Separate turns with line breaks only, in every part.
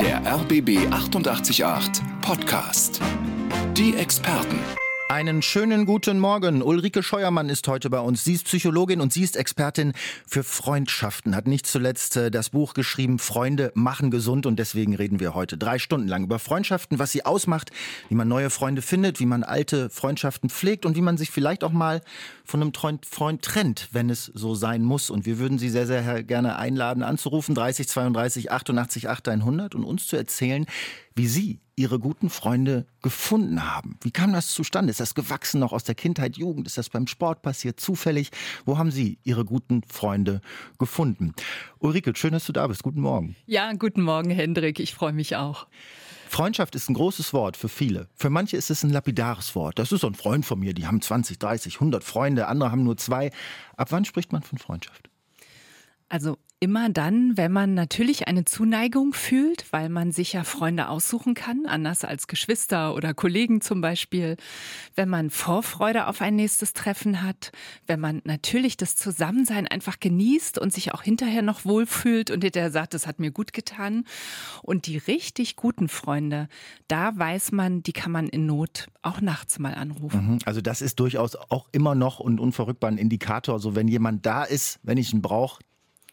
Der RBB 888 Podcast. Die Experten.
Einen schönen guten Morgen. Ulrike Scheuermann ist heute bei uns. Sie ist Psychologin und sie ist Expertin für Freundschaften. Hat nicht zuletzt äh, das Buch geschrieben, Freunde machen gesund. Und deswegen reden wir heute drei Stunden lang über Freundschaften, was sie ausmacht, wie man neue Freunde findet, wie man alte Freundschaften pflegt und wie man sich vielleicht auch mal von einem Freund trennt, wenn es so sein muss. Und wir würden Sie sehr, sehr gerne einladen, anzurufen 30 32 88 100 und uns zu erzählen, wie Sie Ihre guten Freunde gefunden haben. Wie kam das zustande? Ist das gewachsen noch aus der Kindheit, Jugend? Ist das beim Sport passiert? Zufällig? Wo haben Sie Ihre guten Freunde gefunden? Ulrike, schön, dass du da bist. Guten Morgen.
Ja, guten Morgen, Hendrik. Ich freue mich auch.
Freundschaft ist ein großes Wort für viele. Für manche ist es ein lapidares Wort. Das ist so ein Freund von mir, die haben 20, 30, 100 Freunde, andere haben nur zwei. Ab wann spricht man von Freundschaft?
Also immer dann, wenn man natürlich eine Zuneigung fühlt, weil man sich ja Freunde aussuchen kann, anders als Geschwister oder Kollegen zum Beispiel, wenn man Vorfreude auf ein nächstes Treffen hat, wenn man natürlich das Zusammensein einfach genießt und sich auch hinterher noch wohlfühlt und hinterher sagt, das hat mir gut getan. Und die richtig guten Freunde, da weiß man, die kann man in Not auch nachts mal anrufen.
Mhm. Also das ist durchaus auch immer noch und unverrückbar ein Indikator. So also wenn jemand da ist, wenn ich ihn brauche,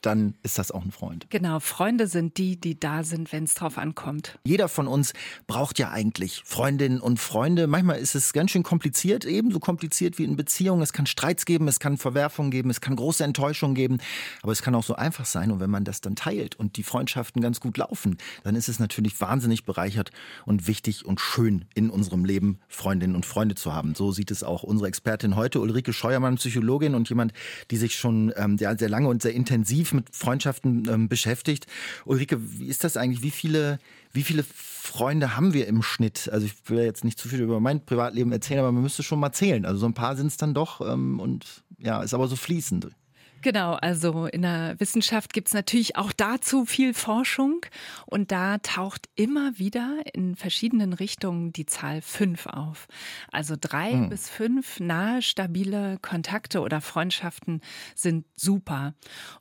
dann ist das auch ein Freund.
Genau, Freunde sind die, die da sind, wenn es drauf ankommt.
Jeder von uns braucht ja eigentlich Freundinnen und Freunde. Manchmal ist es ganz schön kompliziert, ebenso kompliziert wie in Beziehungen. Es kann Streits geben, es kann Verwerfungen geben, es kann große Enttäuschungen geben, aber es kann auch so einfach sein. Und wenn man das dann teilt und die Freundschaften ganz gut laufen, dann ist es natürlich wahnsinnig bereichert und wichtig und schön in unserem Leben Freundinnen und Freunde zu haben. So sieht es auch unsere Expertin heute, Ulrike Scheuermann, Psychologin und jemand, die sich schon ähm, sehr lange und sehr intensiv mit Freundschaften ähm, beschäftigt. Ulrike, wie ist das eigentlich? Wie viele, wie viele Freunde haben wir im Schnitt? Also ich will jetzt nicht zu viel über mein Privatleben erzählen, aber man müsste schon mal zählen. Also so ein paar sind es dann doch ähm, und ja, ist aber so fließend.
Genau, also in der Wissenschaft gibt es natürlich auch dazu viel Forschung und da taucht immer wieder in verschiedenen Richtungen die Zahl fünf auf. Also drei hm. bis fünf nahe, stabile Kontakte oder Freundschaften sind super.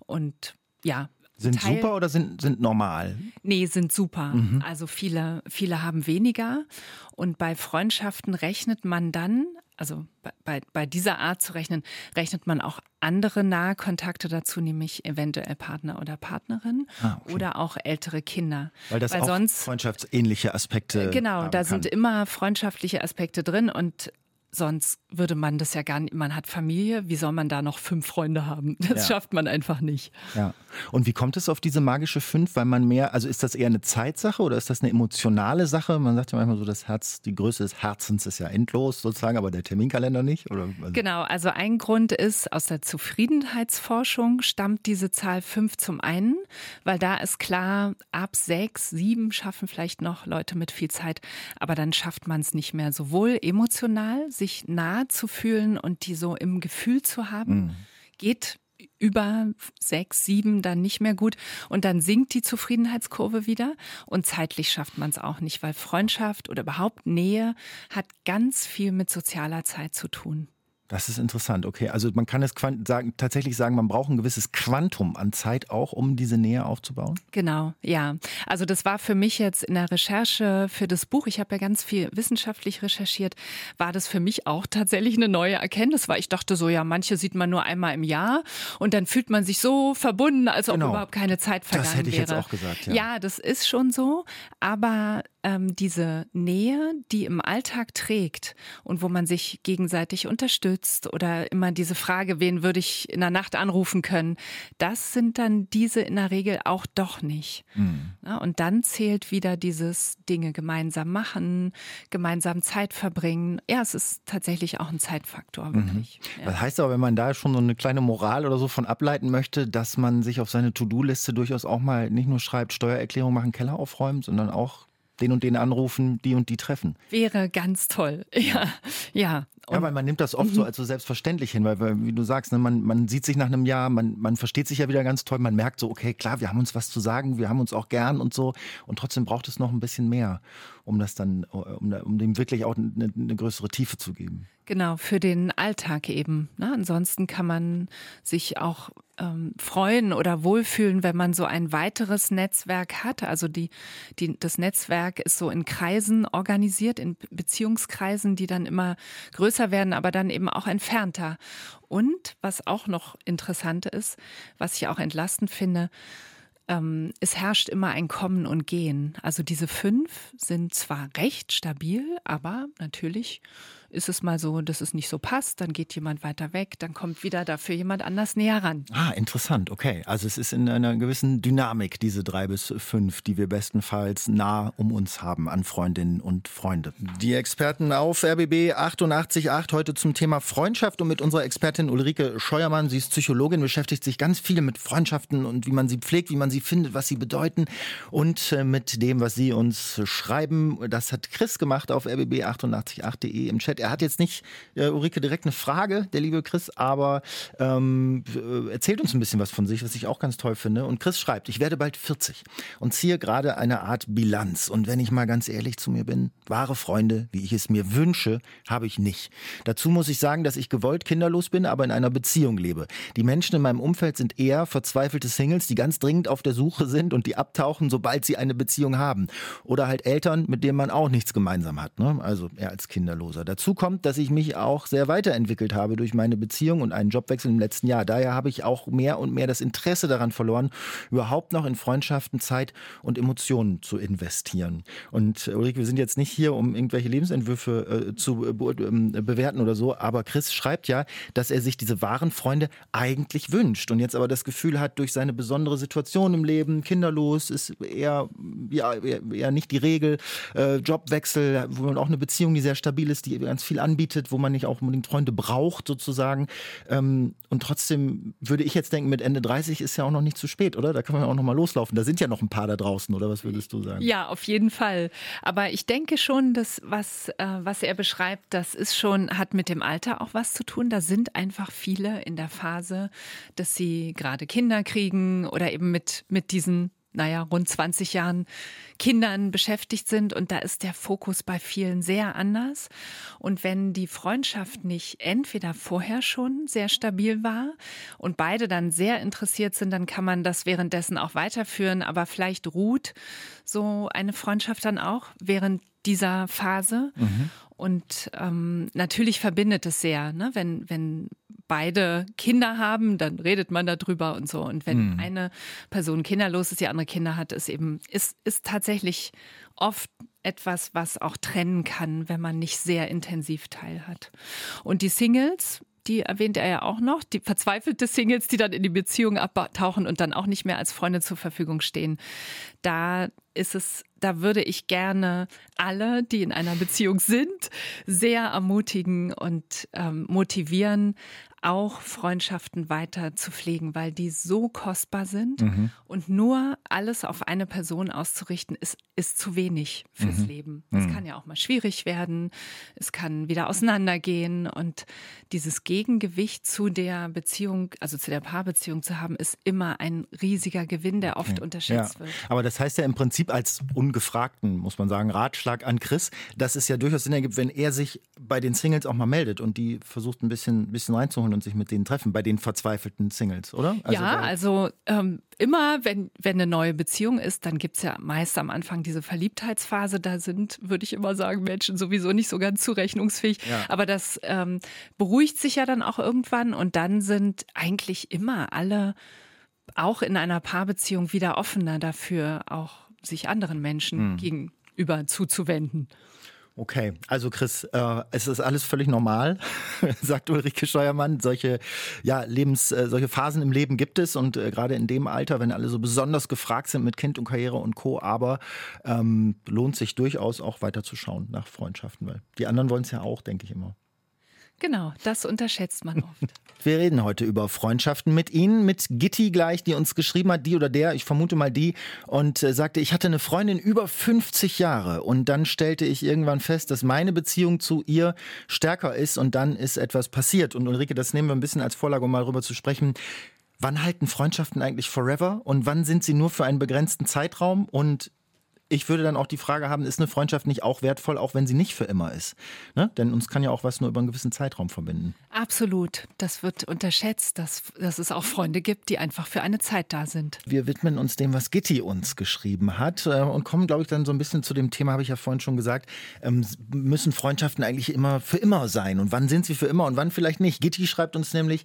Und ja,
sind Teil, super oder sind, sind normal?
Nee, sind super. Mhm. Also viele, viele haben weniger. Und bei Freundschaften rechnet man dann, also bei, bei dieser Art zu rechnen, rechnet man auch andere nahe Kontakte dazu, nämlich eventuell Partner oder Partnerin ah, okay. oder auch ältere Kinder.
Weil das Weil auch sonst, freundschaftsähnliche Aspekte.
Genau, da kann. sind immer freundschaftliche Aspekte drin und Sonst würde man das ja gar nicht, man hat Familie, wie soll man da noch fünf Freunde haben? Das ja. schafft man einfach nicht.
Ja. Und wie kommt es auf diese magische fünf? Weil man mehr, also ist das eher eine Zeitsache oder ist das eine emotionale Sache? Man sagt ja manchmal so, das Herz, die Größe des Herzens ist ja endlos sozusagen, aber der Terminkalender nicht? Oder,
also genau, also ein Grund ist, aus der Zufriedenheitsforschung stammt diese Zahl fünf zum einen, weil da ist klar, ab sechs, sieben schaffen vielleicht noch Leute mit viel Zeit, aber dann schafft man es nicht mehr sowohl emotional, sich sich zu fühlen und die so im Gefühl zu haben, mhm. geht über sechs, sieben dann nicht mehr gut und dann sinkt die Zufriedenheitskurve wieder und zeitlich schafft man es auch nicht, weil Freundschaft oder überhaupt Nähe hat ganz viel mit sozialer Zeit zu tun.
Das ist interessant, okay. Also man kann es sagen, tatsächlich sagen, man braucht ein gewisses Quantum an Zeit auch, um diese Nähe aufzubauen?
Genau, ja. Also das war für mich jetzt in der Recherche für das Buch, ich habe ja ganz viel wissenschaftlich recherchiert, war das für mich auch tatsächlich eine neue Erkenntnis, weil ich dachte so, ja, manche sieht man nur einmal im Jahr und dann fühlt man sich so verbunden, als ob genau. überhaupt keine Zeit vergangen wäre. Das
hätte ich
wäre.
jetzt auch gesagt, ja.
Ja, das ist schon so, aber ähm, diese Nähe, die im Alltag trägt und wo man sich gegenseitig unterstützt oder immer diese Frage, wen würde ich in der Nacht anrufen können, das sind dann diese in der Regel auch doch nicht. Mhm. Ja, und dann zählt wieder dieses Dinge gemeinsam machen, gemeinsam Zeit verbringen. Ja, es ist tatsächlich auch ein Zeitfaktor, wirklich.
Mhm. Ja. Das heißt aber, wenn man da schon so eine kleine Moral oder so von ableiten möchte, dass man sich auf seine To-Do-Liste durchaus auch mal nicht nur schreibt, Steuererklärung machen, Keller aufräumen, sondern auch den und den anrufen, die und die treffen.
Wäre ganz toll. Ja, ja.
ja, weil man nimmt das oft so mhm. als so selbstverständlich hin, weil, weil wie du sagst, ne, man, man sieht sich nach einem Jahr, man, man versteht sich ja wieder ganz toll, man merkt so, okay, klar, wir haben uns was zu sagen, wir haben uns auch gern und so und trotzdem braucht es noch ein bisschen mehr, um das dann, um, um dem wirklich auch eine, eine größere Tiefe zu geben.
Genau, für den Alltag eben. Ne? Ansonsten kann man sich auch ähm, freuen oder wohlfühlen, wenn man so ein weiteres Netzwerk hat. Also die, die, das Netzwerk ist so in Kreisen organisiert, in Beziehungskreisen, die dann immer größer werden, aber dann eben auch entfernter. Und was auch noch interessant ist, was ich auch entlastend finde, ähm, es herrscht immer ein Kommen und Gehen. Also diese fünf sind zwar recht stabil, aber natürlich ist es mal so, dass es nicht so passt, dann geht jemand weiter weg, dann kommt wieder dafür jemand anders näher ran.
Ah, interessant, okay. Also es ist in einer gewissen Dynamik, diese drei bis fünf, die wir bestenfalls nah um uns haben an Freundinnen und Freunde. Die Experten auf RBB 888 heute zum Thema Freundschaft und mit unserer Expertin Ulrike Scheuermann. Sie ist Psychologin, beschäftigt sich ganz viel mit Freundschaften und wie man sie pflegt, wie man sie findet, was sie bedeuten und äh, mit dem, was sie uns schreiben. Das hat Chris gemacht auf rbb888.de im Chat. Er hat jetzt nicht, äh, Ulrike, direkt eine Frage, der liebe Chris, aber ähm, äh, erzählt uns ein bisschen was von sich, was ich auch ganz toll finde. Und Chris schreibt, ich werde bald 40 und ziehe gerade eine Art Bilanz. Und wenn ich mal ganz ehrlich zu mir bin, wahre Freunde, wie ich es mir wünsche, habe ich nicht. Dazu muss ich sagen, dass ich gewollt kinderlos bin, aber in einer Beziehung lebe. Die Menschen in meinem Umfeld sind eher verzweifelte Singles, die ganz dringend auf der Suche sind und die abtauchen, sobald sie eine Beziehung haben. Oder halt Eltern, mit denen man auch nichts gemeinsam hat. Ne? Also er als Kinderloser. Dazu Dazu kommt, dass ich mich auch sehr weiterentwickelt habe durch meine Beziehung und einen Jobwechsel im letzten Jahr. Daher habe ich auch mehr und mehr das Interesse daran verloren, überhaupt noch in Freundschaften, Zeit und Emotionen zu investieren. Und Ulrike, wir sind jetzt nicht hier, um irgendwelche Lebensentwürfe äh, zu äh, bewerten oder so, aber Chris schreibt ja, dass er sich diese wahren Freunde eigentlich wünscht und jetzt aber das Gefühl hat, durch seine besondere Situation im Leben, kinderlos, ist eher, ja, eher nicht die Regel, äh, Jobwechsel, wo man auch eine Beziehung, die sehr stabil ist, die ganz viel anbietet, wo man nicht auch unbedingt Freunde braucht sozusagen. Ähm, und trotzdem würde ich jetzt denken, mit Ende 30 ist ja auch noch nicht zu spät, oder? Da kann man ja auch noch mal loslaufen. Da sind ja noch ein paar da draußen, oder was würdest du sagen?
Ja, auf jeden Fall. Aber ich denke schon, dass was, äh, was er beschreibt, das ist schon, hat mit dem Alter auch was zu tun. Da sind einfach viele in der Phase, dass sie gerade Kinder kriegen oder eben mit, mit diesen naja, rund 20 Jahren Kindern beschäftigt sind. Und da ist der Fokus bei vielen sehr anders. Und wenn die Freundschaft nicht entweder vorher schon sehr stabil war und beide dann sehr interessiert sind, dann kann man das währenddessen auch weiterführen. Aber vielleicht ruht so eine Freundschaft dann auch während dieser Phase. Mhm. Und ähm, natürlich verbindet es sehr, ne? wenn, wenn beide Kinder haben, dann redet man darüber und so. Und wenn mhm. eine Person kinderlos ist, die andere Kinder hat, ist eben, ist, ist tatsächlich oft etwas, was auch trennen kann, wenn man nicht sehr intensiv teilhat. Und die Singles, die erwähnt er ja auch noch, die verzweifelte Singles, die dann in die Beziehung abtauchen und dann auch nicht mehr als Freunde zur Verfügung stehen. Da ist es, da würde ich gerne alle, die in einer Beziehung sind, sehr ermutigen und ähm, motivieren, auch Freundschaften weiter zu pflegen, weil die so kostbar sind mhm. und nur alles auf eine Person auszurichten, ist, ist zu wenig fürs mhm. Leben. Es mhm. kann ja auch mal schwierig werden, es kann wieder auseinandergehen und dieses Gegengewicht zu der Beziehung, also zu der Paarbeziehung zu haben, ist immer ein riesiger Gewinn, der oft okay. unterschätzt ja. wird.
Aber das heißt ja im Prinzip als ungefragten, muss man sagen, Ratschlag an Chris, dass es ja durchaus Sinn ergibt, wenn er sich bei den Singles auch mal meldet und die versucht ein bisschen, bisschen reinzuholen und sich mit denen treffen, bei den verzweifelten Singles, oder?
Also ja, also ähm, immer, wenn, wenn eine neue Beziehung ist, dann gibt es ja meist am Anfang diese Verliebtheitsphase. Da sind, würde ich immer sagen, Menschen sowieso nicht so ganz zurechnungsfähig. Ja. Aber das ähm, beruhigt sich ja dann auch irgendwann und dann sind eigentlich immer alle auch in einer Paarbeziehung wieder offener dafür, auch sich anderen Menschen mhm. gegenüber zuzuwenden.
Okay, also Chris, äh, es ist alles völlig normal, sagt Ulrike Steuermann. Solche ja, Lebens, äh, solche Phasen im Leben gibt es und äh, gerade in dem Alter, wenn alle so besonders gefragt sind mit Kind und Karriere und Co. Aber ähm, lohnt sich durchaus auch weiter zu schauen nach Freundschaften, weil die anderen wollen es ja auch, denke ich immer.
Genau, das unterschätzt man oft.
Wir reden heute über Freundschaften mit Ihnen, mit Gitti gleich, die uns geschrieben hat, die oder der, ich vermute mal die, und äh, sagte, ich hatte eine Freundin über 50 Jahre und dann stellte ich irgendwann fest, dass meine Beziehung zu ihr stärker ist und dann ist etwas passiert. Und Ulrike, das nehmen wir ein bisschen als Vorlage, um mal darüber zu sprechen. Wann halten Freundschaften eigentlich forever und wann sind sie nur für einen begrenzten Zeitraum? Und ich würde dann auch die Frage haben, ist eine Freundschaft nicht auch wertvoll, auch wenn sie nicht für immer ist? Ne? Denn uns kann ja auch was nur über einen gewissen Zeitraum verbinden.
Absolut. Das wird unterschätzt, dass, dass es auch Freunde gibt, die einfach für eine Zeit da sind.
Wir widmen uns dem, was Gitti uns geschrieben hat äh, und kommen, glaube ich, dann so ein bisschen zu dem Thema, habe ich ja vorhin schon gesagt, ähm, müssen Freundschaften eigentlich immer für immer sein? Und wann sind sie für immer und wann vielleicht nicht? Gitti schreibt uns nämlich,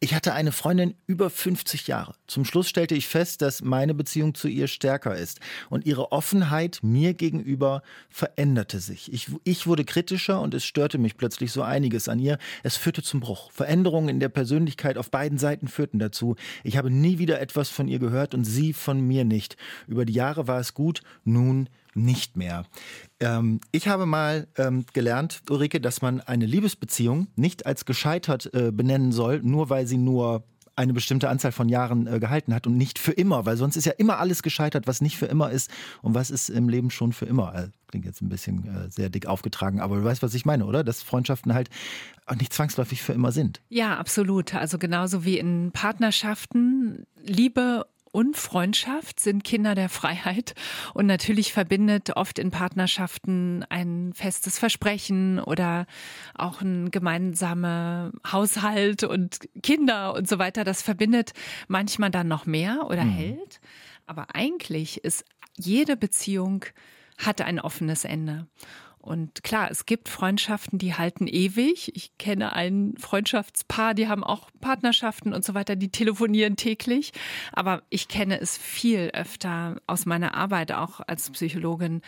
ich hatte eine Freundin über 50 Jahre. Zum Schluss stellte ich fest, dass meine Beziehung zu ihr stärker ist und ihre Offenheit Offenheit mir gegenüber veränderte sich. Ich, ich wurde kritischer und es störte mich plötzlich so einiges an ihr. Es führte zum Bruch. Veränderungen in der Persönlichkeit auf beiden Seiten führten dazu. Ich habe nie wieder etwas von ihr gehört und sie von mir nicht. Über die Jahre war es gut, nun nicht mehr. Ähm, ich habe mal ähm, gelernt, Ulrike, dass man eine Liebesbeziehung nicht als gescheitert äh, benennen soll, nur weil sie nur eine bestimmte Anzahl von Jahren äh, gehalten hat und nicht für immer, weil sonst ist ja immer alles gescheitert, was nicht für immer ist und was ist im Leben schon für immer. Äh, klingt jetzt ein bisschen äh, sehr dick aufgetragen, aber du weißt, was ich meine, oder? Dass Freundschaften halt nicht zwangsläufig für immer sind.
Ja, absolut. Also genauso wie in Partnerschaften Liebe und Freundschaft sind Kinder der Freiheit. Und natürlich verbindet oft in Partnerschaften ein festes Versprechen oder auch ein gemeinsamer Haushalt und Kinder und so weiter. Das verbindet manchmal dann noch mehr oder mhm. hält. Aber eigentlich ist jede Beziehung hat ein offenes Ende. Und klar, es gibt Freundschaften, die halten ewig. Ich kenne ein Freundschaftspaar, die haben auch Partnerschaften und so weiter, die telefonieren täglich. Aber ich kenne es viel öfter aus meiner Arbeit auch als Psychologin,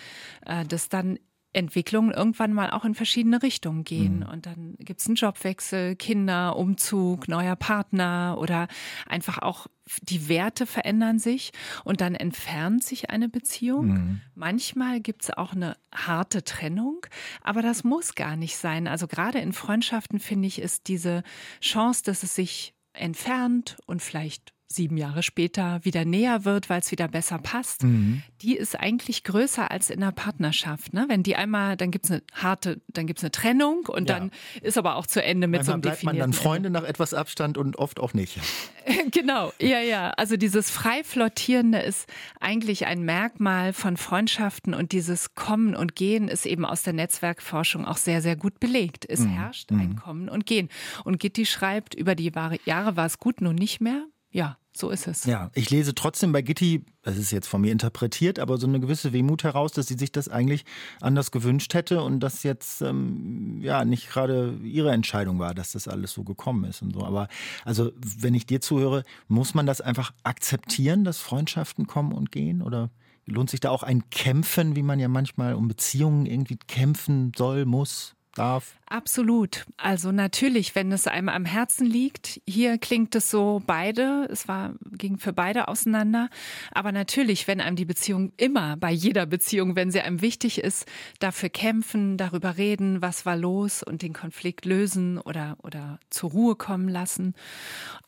äh, dass dann Entwicklungen irgendwann mal auch in verschiedene Richtungen gehen. Mhm. Und dann gibt's einen Jobwechsel, Kinder, Umzug, neuer Partner oder einfach auch die Werte verändern sich und dann entfernt sich eine Beziehung. Mhm. Manchmal gibt's auch eine harte Trennung, aber das muss gar nicht sein. Also gerade in Freundschaften finde ich, ist diese Chance, dass es sich entfernt und vielleicht sieben Jahre später wieder näher wird, weil es wieder besser passt, mhm. die ist eigentlich größer als in einer Partnerschaft. Ne? Wenn die einmal, dann gibt es eine harte, dann gibt es eine Trennung und ja. dann ist aber auch zu Ende mit Manchmal so einem bleibt man
dann Freunde nach etwas Abstand und oft auch nicht.
genau, ja, ja. Also dieses frei flottierende ist eigentlich ein Merkmal von Freundschaften und dieses Kommen und Gehen ist eben aus der Netzwerkforschung auch sehr, sehr gut belegt. Es mhm. herrscht ein mhm. Kommen und Gehen. Und Gitti schreibt, über die Jahre war es gut, nun nicht mehr. Ja, so ist es.
Ja, ich lese trotzdem bei Gitti, das ist jetzt von mir interpretiert, aber so eine gewisse Wehmut heraus, dass sie sich das eigentlich anders gewünscht hätte und das jetzt ähm, ja nicht gerade ihre Entscheidung war, dass das alles so gekommen ist und so. Aber also, wenn ich dir zuhöre, muss man das einfach akzeptieren, dass Freundschaften kommen und gehen oder? Lohnt sich da auch ein Kämpfen, wie man ja manchmal um Beziehungen irgendwie kämpfen soll, muss? Darf?
Absolut. Also natürlich, wenn es einem am Herzen liegt. Hier klingt es so beide. Es war, ging für beide auseinander. Aber natürlich, wenn einem die Beziehung immer, bei jeder Beziehung, wenn sie einem wichtig ist, dafür kämpfen, darüber reden, was war los und den Konflikt lösen oder, oder zur Ruhe kommen lassen.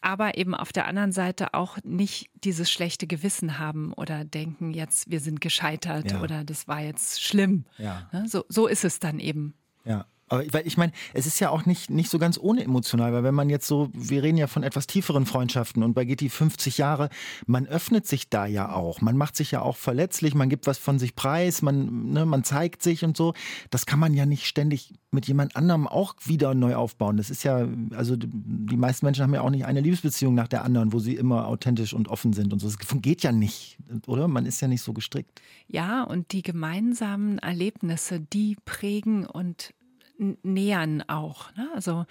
Aber eben auf der anderen Seite auch nicht dieses schlechte Gewissen haben oder denken, jetzt, wir sind gescheitert ja. oder das war jetzt schlimm. Ja. Ne, so, so ist es dann eben.
Ja. Aber weil ich meine, es ist ja auch nicht, nicht so ganz ohne emotional, weil wenn man jetzt so, wir reden ja von etwas tieferen Freundschaften und bei GT 50 Jahre, man öffnet sich da ja auch. Man macht sich ja auch verletzlich, man gibt was von sich preis, man, ne, man zeigt sich und so. Das kann man ja nicht ständig mit jemand anderem auch wieder neu aufbauen. Das ist ja, also die meisten Menschen haben ja auch nicht eine Liebesbeziehung nach der anderen, wo sie immer authentisch und offen sind und so. Das geht ja nicht, oder? Man ist ja nicht so gestrickt.
Ja, und die gemeinsamen Erlebnisse, die prägen und nähern auch. Ne? Also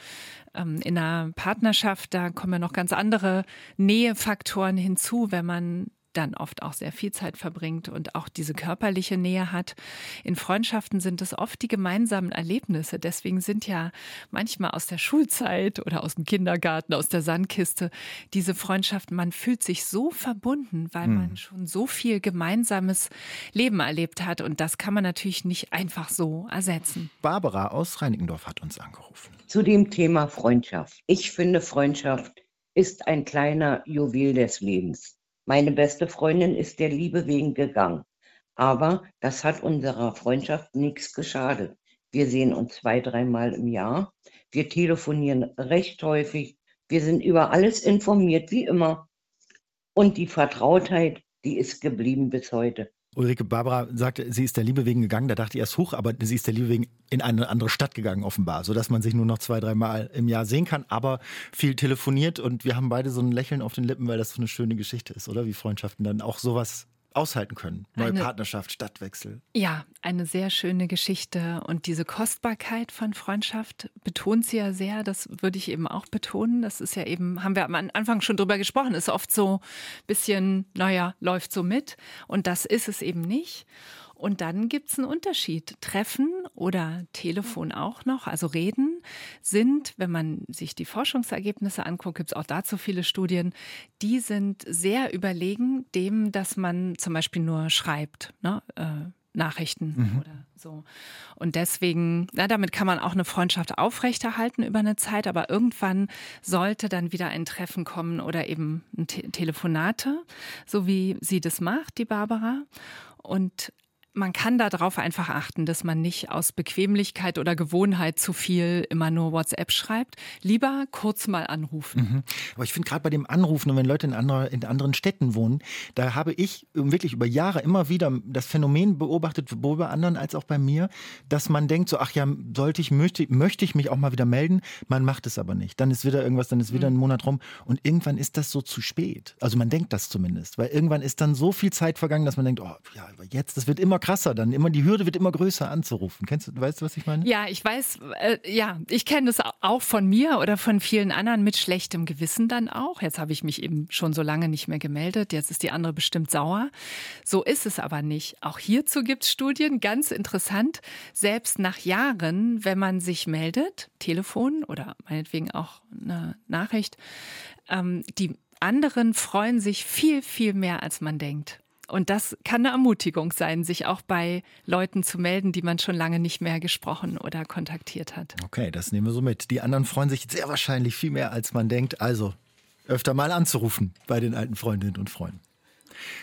ähm, in einer Partnerschaft, da kommen ja noch ganz andere Nähefaktoren hinzu, wenn man dann oft auch sehr viel Zeit verbringt und auch diese körperliche Nähe hat. In Freundschaften sind es oft die gemeinsamen Erlebnisse. Deswegen sind ja manchmal aus der Schulzeit oder aus dem Kindergarten, aus der Sandkiste diese Freundschaften, man fühlt sich so verbunden, weil mhm. man schon so viel gemeinsames Leben erlebt hat. Und das kann man natürlich nicht einfach so ersetzen.
Barbara aus Reinickendorf hat uns angerufen.
Zu dem Thema Freundschaft. Ich finde, Freundschaft ist ein kleiner Juwel des Lebens. Meine beste Freundin ist der Liebe wegen gegangen. Aber das hat unserer Freundschaft nichts geschadet. Wir sehen uns zwei, dreimal im Jahr. Wir telefonieren recht häufig. Wir sind über alles informiert, wie immer. Und die Vertrautheit, die ist geblieben bis heute.
Ulrike Barbara sagte, sie ist der Liebe wegen gegangen. Da dachte ich erst hoch, aber sie ist der Liebe wegen in eine andere Stadt gegangen, offenbar, sodass man sich nur noch zwei, dreimal im Jahr sehen kann, aber viel telefoniert und wir haben beide so ein Lächeln auf den Lippen, weil das so eine schöne Geschichte ist, oder? Wie Freundschaften dann auch sowas aushalten können. Neue eine, Partnerschaft, Stadtwechsel.
Ja, eine sehr schöne Geschichte. Und diese Kostbarkeit von Freundschaft betont sie ja sehr. Das würde ich eben auch betonen. Das ist ja eben, haben wir am Anfang schon drüber gesprochen, ist oft so ein bisschen, naja, läuft so mit. Und das ist es eben nicht. Und dann gibt es einen Unterschied. Treffen oder Telefon auch noch, also reden, sind, wenn man sich die Forschungsergebnisse anguckt, gibt es auch dazu viele Studien, die sind sehr überlegen dem, dass man zum Beispiel nur schreibt. Ne? Äh, Nachrichten mhm. oder so. Und deswegen, na, damit kann man auch eine Freundschaft aufrechterhalten über eine Zeit, aber irgendwann sollte dann wieder ein Treffen kommen oder eben ein Te Telefonate, so wie sie das macht, die Barbara. Und man kann darauf einfach achten, dass man nicht aus Bequemlichkeit oder Gewohnheit zu viel immer nur WhatsApp schreibt. Lieber kurz mal anrufen. Mhm.
Aber ich finde gerade bei dem Anrufen und wenn Leute in, andere, in anderen Städten wohnen, da habe ich wirklich über Jahre immer wieder das Phänomen beobachtet, sowohl bei anderen als auch bei mir, dass man denkt so, ach ja, sollte ich, möchte, möchte ich mich auch mal wieder melden. Man macht es aber nicht. Dann ist wieder irgendwas, dann ist wieder mhm. ein Monat rum und irgendwann ist das so zu spät. Also man denkt das zumindest, weil irgendwann ist dann so viel Zeit vergangen, dass man denkt, oh ja, aber jetzt, das wird immer krasser, dann immer die Hürde wird immer größer anzurufen. Kennst du, weißt du, was ich meine?
Ja, ich weiß, äh, ja, ich kenne das auch von mir oder von vielen anderen mit schlechtem Gewissen dann auch. Jetzt habe ich mich eben schon so lange nicht mehr gemeldet, jetzt ist die andere bestimmt sauer. So ist es aber nicht. Auch hierzu gibt es Studien, ganz interessant, selbst nach Jahren, wenn man sich meldet, Telefon oder meinetwegen auch eine Nachricht, ähm, die anderen freuen sich viel, viel mehr, als man denkt. Und das kann eine Ermutigung sein, sich auch bei Leuten zu melden, die man schon lange nicht mehr gesprochen oder kontaktiert hat.
Okay, das nehmen wir so mit. Die anderen freuen sich sehr wahrscheinlich viel mehr, als man denkt. Also öfter mal anzurufen bei den alten Freundinnen und Freunden.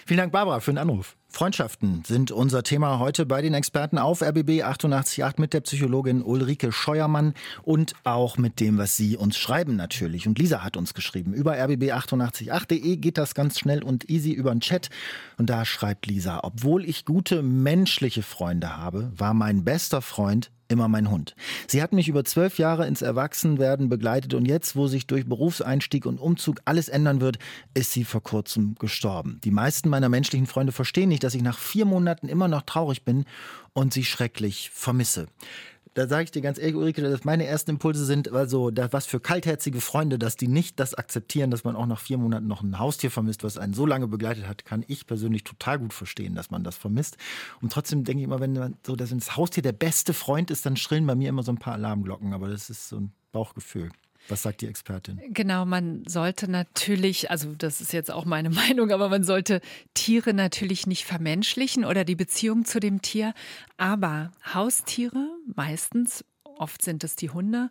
Vielen Dank, Barbara, für den Anruf. Freundschaften sind unser Thema heute bei den Experten auf RBB 888 mit der Psychologin Ulrike Scheuermann und auch mit dem, was Sie uns schreiben natürlich. Und Lisa hat uns geschrieben. Über rbb888.de geht das ganz schnell und easy über den Chat. Und da schreibt Lisa, obwohl ich gute menschliche Freunde habe, war mein bester Freund immer mein Hund. Sie hat mich über zwölf Jahre ins Erwachsenwerden begleitet und jetzt, wo sich durch Berufseinstieg und Umzug alles ändern wird, ist sie vor kurzem gestorben. Die meisten meiner menschlichen Freunde verstehen nicht, dass ich nach vier Monaten immer noch traurig bin und sie schrecklich vermisse da sage ich dir ganz ehrlich, Ulrike, dass meine ersten Impulse sind, also da, was für kaltherzige Freunde, dass die nicht das akzeptieren, dass man auch nach vier Monaten noch ein Haustier vermisst, was einen so lange begleitet hat, kann ich persönlich total gut verstehen, dass man das vermisst. Und trotzdem denke ich immer, wenn man so, dass das Haustier der beste Freund ist, dann schrillen bei mir immer so ein paar Alarmglocken, aber das ist so ein Bauchgefühl. Was sagt die Expertin?
Genau, man sollte natürlich, also das ist jetzt auch meine Meinung, aber man sollte Tiere natürlich nicht vermenschlichen oder die Beziehung zu dem Tier. Aber Haustiere, meistens, oft sind es die Hunde,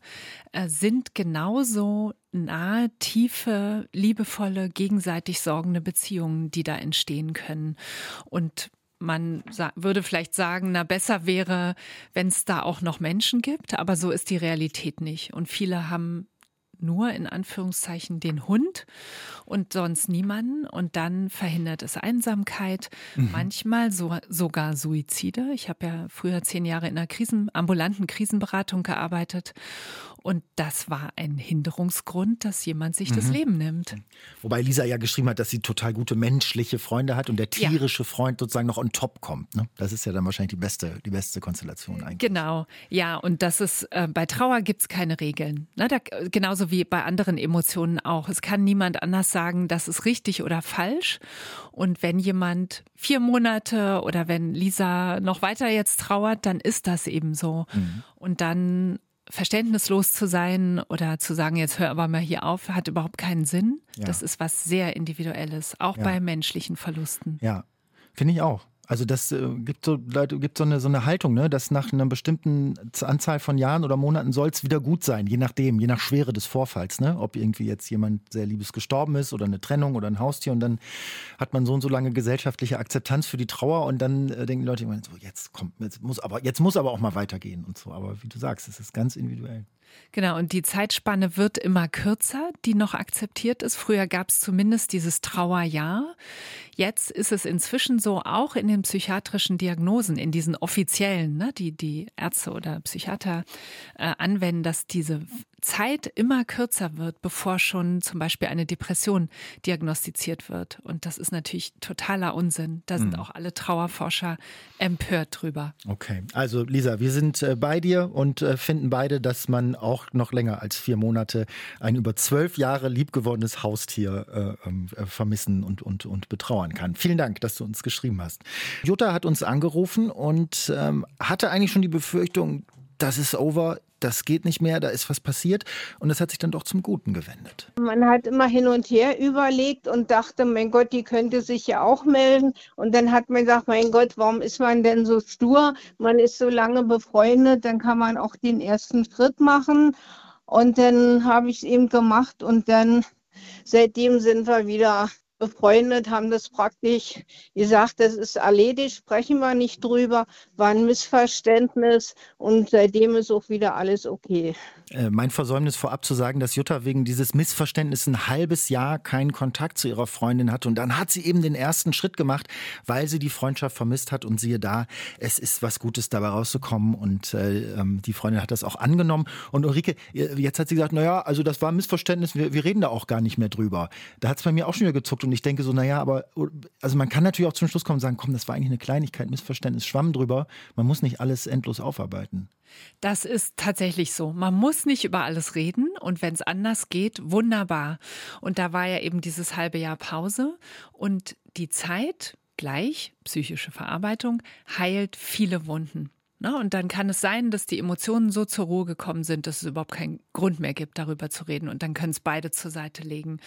äh, sind genauso nahe, tiefe, liebevolle, gegenseitig sorgende Beziehungen, die da entstehen können. Und man würde vielleicht sagen, na besser wäre, wenn es da auch noch Menschen gibt, aber so ist die Realität nicht. Und viele haben nur in Anführungszeichen den Hund und sonst niemanden. Und dann verhindert es Einsamkeit, mhm. manchmal so, sogar Suizide. Ich habe ja früher zehn Jahre in einer Krisen, ambulanten Krisenberatung gearbeitet. Und das war ein Hinderungsgrund, dass jemand sich mhm. das Leben nimmt.
Wobei Lisa ja geschrieben hat, dass sie total gute menschliche Freunde hat und der tierische ja. Freund sozusagen noch on top kommt. Ne? Das ist ja dann wahrscheinlich die beste, die beste Konstellation eigentlich.
Genau, ja. Und das ist, äh, bei Trauer gibt es keine Regeln. Ne? Da, genauso wie bei anderen Emotionen auch. Es kann niemand anders sagen, das ist richtig oder falsch. Und wenn jemand vier Monate oder wenn Lisa noch weiter jetzt trauert, dann ist das eben so. Mhm. Und dann verständnislos zu sein oder zu sagen, jetzt hör aber mal hier auf, hat überhaupt keinen Sinn. Ja. Das ist was sehr Individuelles, auch ja. bei menschlichen Verlusten.
Ja, finde ich auch. Also das äh, gibt so Leute gibt so eine so eine Haltung, ne, dass nach einer bestimmten Anzahl von Jahren oder Monaten soll es wieder gut sein, je nachdem, je nach Schwere des Vorfalls, ne, ob irgendwie jetzt jemand sehr liebes gestorben ist oder eine Trennung oder ein Haustier und dann hat man so und so lange gesellschaftliche Akzeptanz für die Trauer und dann äh, denken die Leute immer so jetzt kommt jetzt muss aber jetzt muss aber auch mal weitergehen und so, aber wie du sagst, es ist ganz individuell.
Genau, und die Zeitspanne wird immer kürzer, die noch akzeptiert ist. Früher gab es zumindest dieses Trauerjahr. Jetzt ist es inzwischen so, auch in den psychiatrischen Diagnosen, in diesen offiziellen, ne, die die Ärzte oder Psychiater äh, anwenden, dass diese Zeit immer kürzer wird, bevor schon zum Beispiel eine Depression diagnostiziert wird. Und das ist natürlich totaler Unsinn. Da sind mhm. auch alle Trauerforscher empört drüber.
Okay, also Lisa, wir sind äh, bei dir und äh, finden beide, dass man auch noch länger als vier Monate ein über zwölf Jahre liebgewordenes Haustier äh, ähm, äh, vermissen und, und, und betrauern kann. Vielen Dank, dass du uns geschrieben hast. Jutta hat uns angerufen und ähm, hatte eigentlich schon die Befürchtung, das ist over, das geht nicht mehr, da ist was passiert und das hat sich dann doch zum Guten gewendet.
Man hat immer hin und her überlegt und dachte, mein Gott, die könnte sich ja auch melden und dann hat man gesagt, mein Gott, warum ist man denn so stur? Man ist so lange befreundet, dann kann man auch den ersten Schritt machen und dann habe ich es eben gemacht und dann seitdem sind wir wieder befreundet, haben das praktisch gesagt, das ist erledigt, sprechen wir nicht drüber, war ein Missverständnis und seitdem ist auch wieder alles okay.
Äh, mein Versäumnis vorab zu sagen, dass Jutta wegen dieses Missverständnisses ein halbes Jahr keinen Kontakt zu ihrer Freundin hatte. Und dann hat sie eben den ersten Schritt gemacht, weil sie die Freundschaft vermisst hat. Und siehe da, es ist was Gutes dabei rauszukommen. Und äh, ähm, die Freundin hat das auch angenommen. Und Ulrike, jetzt hat sie gesagt, naja, also das war ein Missverständnis, wir, wir reden da auch gar nicht mehr drüber. Da hat es bei mir auch schon wieder gezuckt. Und ich denke so, naja, aber also man kann natürlich auch zum Schluss kommen und sagen, komm, das war eigentlich eine Kleinigkeit, Missverständnis, schwamm drüber. Man muss nicht alles endlos aufarbeiten.
Das ist tatsächlich so. Man muss nicht über alles reden und wenn es anders geht, wunderbar. Und da war ja eben dieses halbe Jahr Pause und die Zeit gleich, psychische Verarbeitung, heilt viele Wunden. Ne? Und dann kann es sein, dass die Emotionen so zur Ruhe gekommen sind, dass es überhaupt keinen Grund mehr gibt, darüber zu reden. Und dann können es beide zur Seite legen.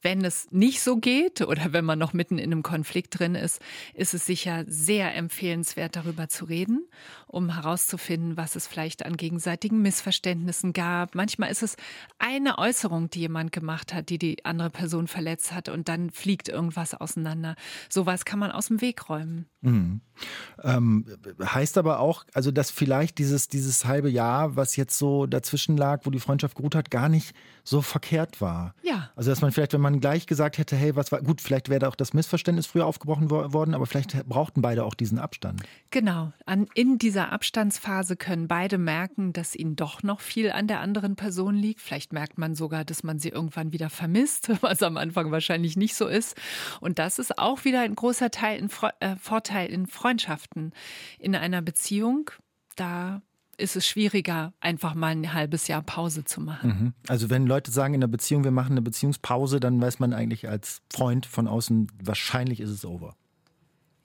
Wenn es nicht so geht oder wenn man noch mitten in einem Konflikt drin ist, ist es sicher sehr empfehlenswert, darüber zu reden, um herauszufinden, was es vielleicht an gegenseitigen Missverständnissen gab. Manchmal ist es eine Äußerung, die jemand gemacht hat, die die andere Person verletzt hat und dann fliegt irgendwas auseinander. Sowas kann man aus dem Weg räumen. Mhm.
Ähm, heißt aber auch, also dass vielleicht dieses, dieses halbe Jahr, was jetzt so dazwischen lag, wo die Freundschaft geruht hat, gar nicht so verkehrt war.
Ja.
Also dass man vielleicht, wenn man gleich gesagt hätte, hey, was war, gut, vielleicht wäre da auch das Missverständnis früher aufgebrochen worden, aber vielleicht brauchten beide auch diesen Abstand.
Genau. An, in dieser Abstandsphase können beide merken, dass ihnen doch noch viel an der anderen Person liegt. Vielleicht merkt man sogar, dass man sie irgendwann wieder vermisst, was am Anfang wahrscheinlich nicht so ist. Und das ist auch wieder ein großer Teil in, äh, Vorteil in Freundschaften. In einer Beziehung, da ist es schwieriger, einfach mal ein halbes Jahr Pause zu machen. Mhm.
Also wenn Leute sagen in der Beziehung, wir machen eine Beziehungspause, dann weiß man eigentlich als Freund von außen, wahrscheinlich ist es over.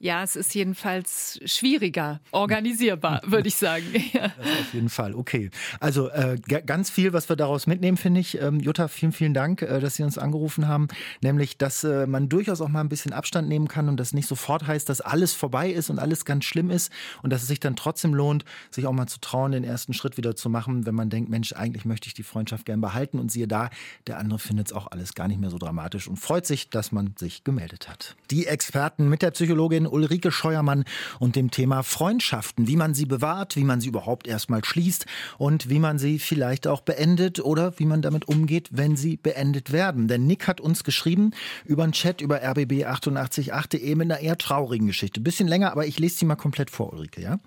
Ja, es ist jedenfalls schwieriger organisierbar, würde ich sagen. Ja.
auf jeden Fall, okay. Also äh, ganz viel, was wir daraus mitnehmen, finde ich. Ähm, Jutta, vielen, vielen Dank, äh, dass Sie uns angerufen haben. Nämlich, dass äh, man durchaus auch mal ein bisschen Abstand nehmen kann und das nicht sofort heißt, dass alles vorbei ist und alles ganz schlimm ist und dass es sich dann trotzdem lohnt, sich auch mal zu trauen, den ersten Schritt wieder zu machen, wenn man denkt, Mensch, eigentlich möchte ich die Freundschaft gern behalten und siehe da, der andere findet es auch alles gar nicht mehr so dramatisch und freut sich, dass man sich gemeldet hat. Die Experten mit der Psychologin Ulrike Scheuermann und dem Thema Freundschaften, wie man sie bewahrt, wie man sie überhaupt erstmal schließt und wie man sie vielleicht auch beendet oder wie man damit umgeht, wenn sie beendet werden. Denn Nick hat uns geschrieben über einen Chat über rbb888.de mit einer eher traurigen Geschichte. Bisschen länger, aber ich lese sie mal komplett vor, Ulrike. Ja?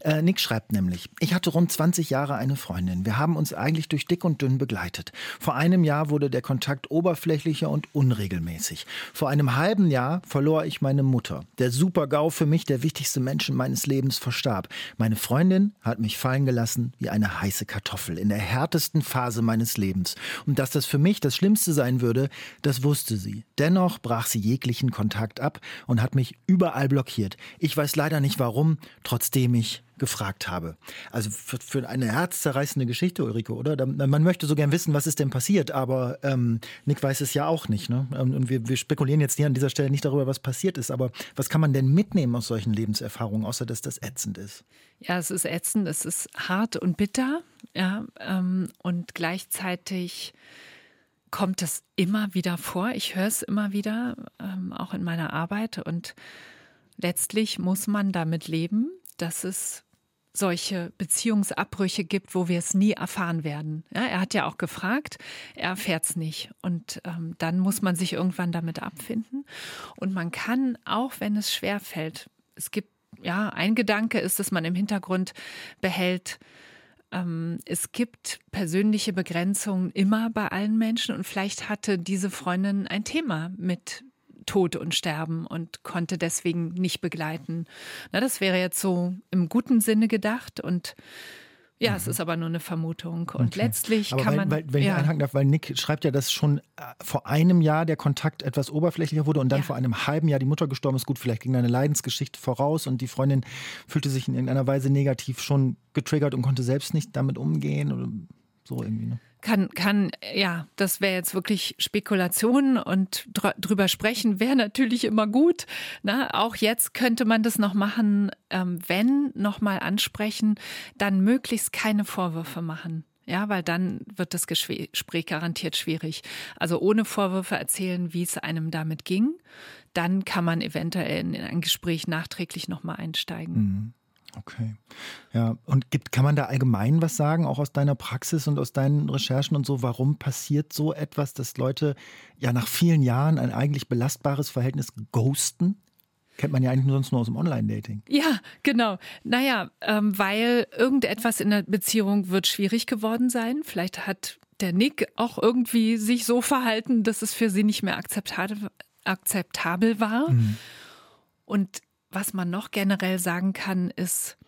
Äh, Nick schreibt nämlich, ich hatte rund 20 Jahre eine Freundin. Wir haben uns eigentlich durch dick und dünn begleitet. Vor einem Jahr wurde der Kontakt oberflächlicher und unregelmäßig. Vor einem halben Jahr verlor ich meine Mutter. Der Super-GAU für mich, der wichtigste Mensch meines Lebens, verstarb. Meine Freundin hat mich fallen gelassen wie eine heiße Kartoffel in der härtesten Phase meines Lebens. Und dass das für mich das Schlimmste sein würde, das wusste sie. Dennoch brach sie jeglichen Kontakt ab und hat mich überall blockiert. Ich weiß leider nicht warum, trotzdem ich gefragt habe. Also für, für eine herzzerreißende Geschichte, Ulrike, oder? Man möchte so gern wissen, was ist denn passiert, aber ähm, Nick weiß es ja auch nicht. Ne? Ähm, und wir, wir spekulieren jetzt hier an dieser Stelle nicht darüber, was passiert ist. Aber was kann man denn mitnehmen aus solchen Lebenserfahrungen, außer dass das ätzend ist?
Ja, es ist ätzend, es ist hart und bitter, ja, ähm, und gleichzeitig kommt es immer wieder vor. Ich höre es immer wieder, ähm, auch in meiner Arbeit. Und letztlich muss man damit leben, dass es solche Beziehungsabbrüche gibt, wo wir es nie erfahren werden. Ja, er hat ja auch gefragt, er erfährt es nicht. Und ähm, dann muss man sich irgendwann damit abfinden. Und man kann, auch wenn es schwer fällt, es gibt, ja, ein Gedanke ist, dass man im Hintergrund behält, ähm, es gibt persönliche Begrenzungen immer bei allen Menschen und vielleicht hatte diese Freundin ein Thema mit Tod und Sterben und konnte deswegen nicht begleiten. Na, das wäre jetzt so im guten Sinne gedacht und ja, mhm. es ist aber nur eine Vermutung. Und okay. letztlich aber kann
weil,
man.
Weil, wenn ja. ich einhaken darf, weil Nick schreibt ja, dass schon äh, vor einem Jahr der Kontakt etwas oberflächlicher wurde und dann ja. vor einem halben Jahr die Mutter gestorben ist. Gut, vielleicht ging eine Leidensgeschichte voraus und die Freundin fühlte sich in irgendeiner Weise negativ schon getriggert und konnte selbst nicht damit umgehen so irgendwie. Ne?
kann, kann, ja, das wäre jetzt wirklich Spekulation und dr drüber sprechen wäre natürlich immer gut. Na, auch jetzt könnte man das noch machen, ähm, wenn nochmal ansprechen, dann möglichst keine Vorwürfe machen. Ja, weil dann wird das Gespräch garantiert schwierig. Also ohne Vorwürfe erzählen, wie es einem damit ging. Dann kann man eventuell in ein Gespräch nachträglich nochmal einsteigen. Mhm.
Okay. Ja, und gibt, kann man da allgemein was sagen, auch aus deiner Praxis und aus deinen Recherchen und so, warum passiert so etwas, dass Leute ja nach vielen Jahren ein eigentlich belastbares Verhältnis ghosten? Kennt man ja eigentlich sonst nur aus dem Online-Dating.
Ja, genau. Naja, ähm, weil irgendetwas in der Beziehung wird schwierig geworden sein. Vielleicht hat der Nick auch irgendwie sich so verhalten, dass es für sie nicht mehr akzeptabel, akzeptabel war. Mhm. Und was man noch generell sagen kann, ist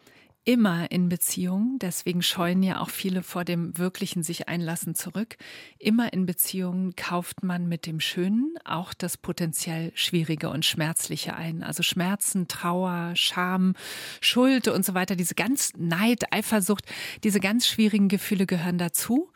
immer in Beziehungen, deswegen scheuen ja auch viele vor dem wirklichen sich einlassen zurück, immer in Beziehungen kauft man mit dem Schönen auch das potenziell Schwierige und Schmerzliche ein. Also Schmerzen, Trauer, Scham, Schuld und so weiter, diese ganz Neid, Eifersucht, diese ganz schwierigen Gefühle gehören dazu.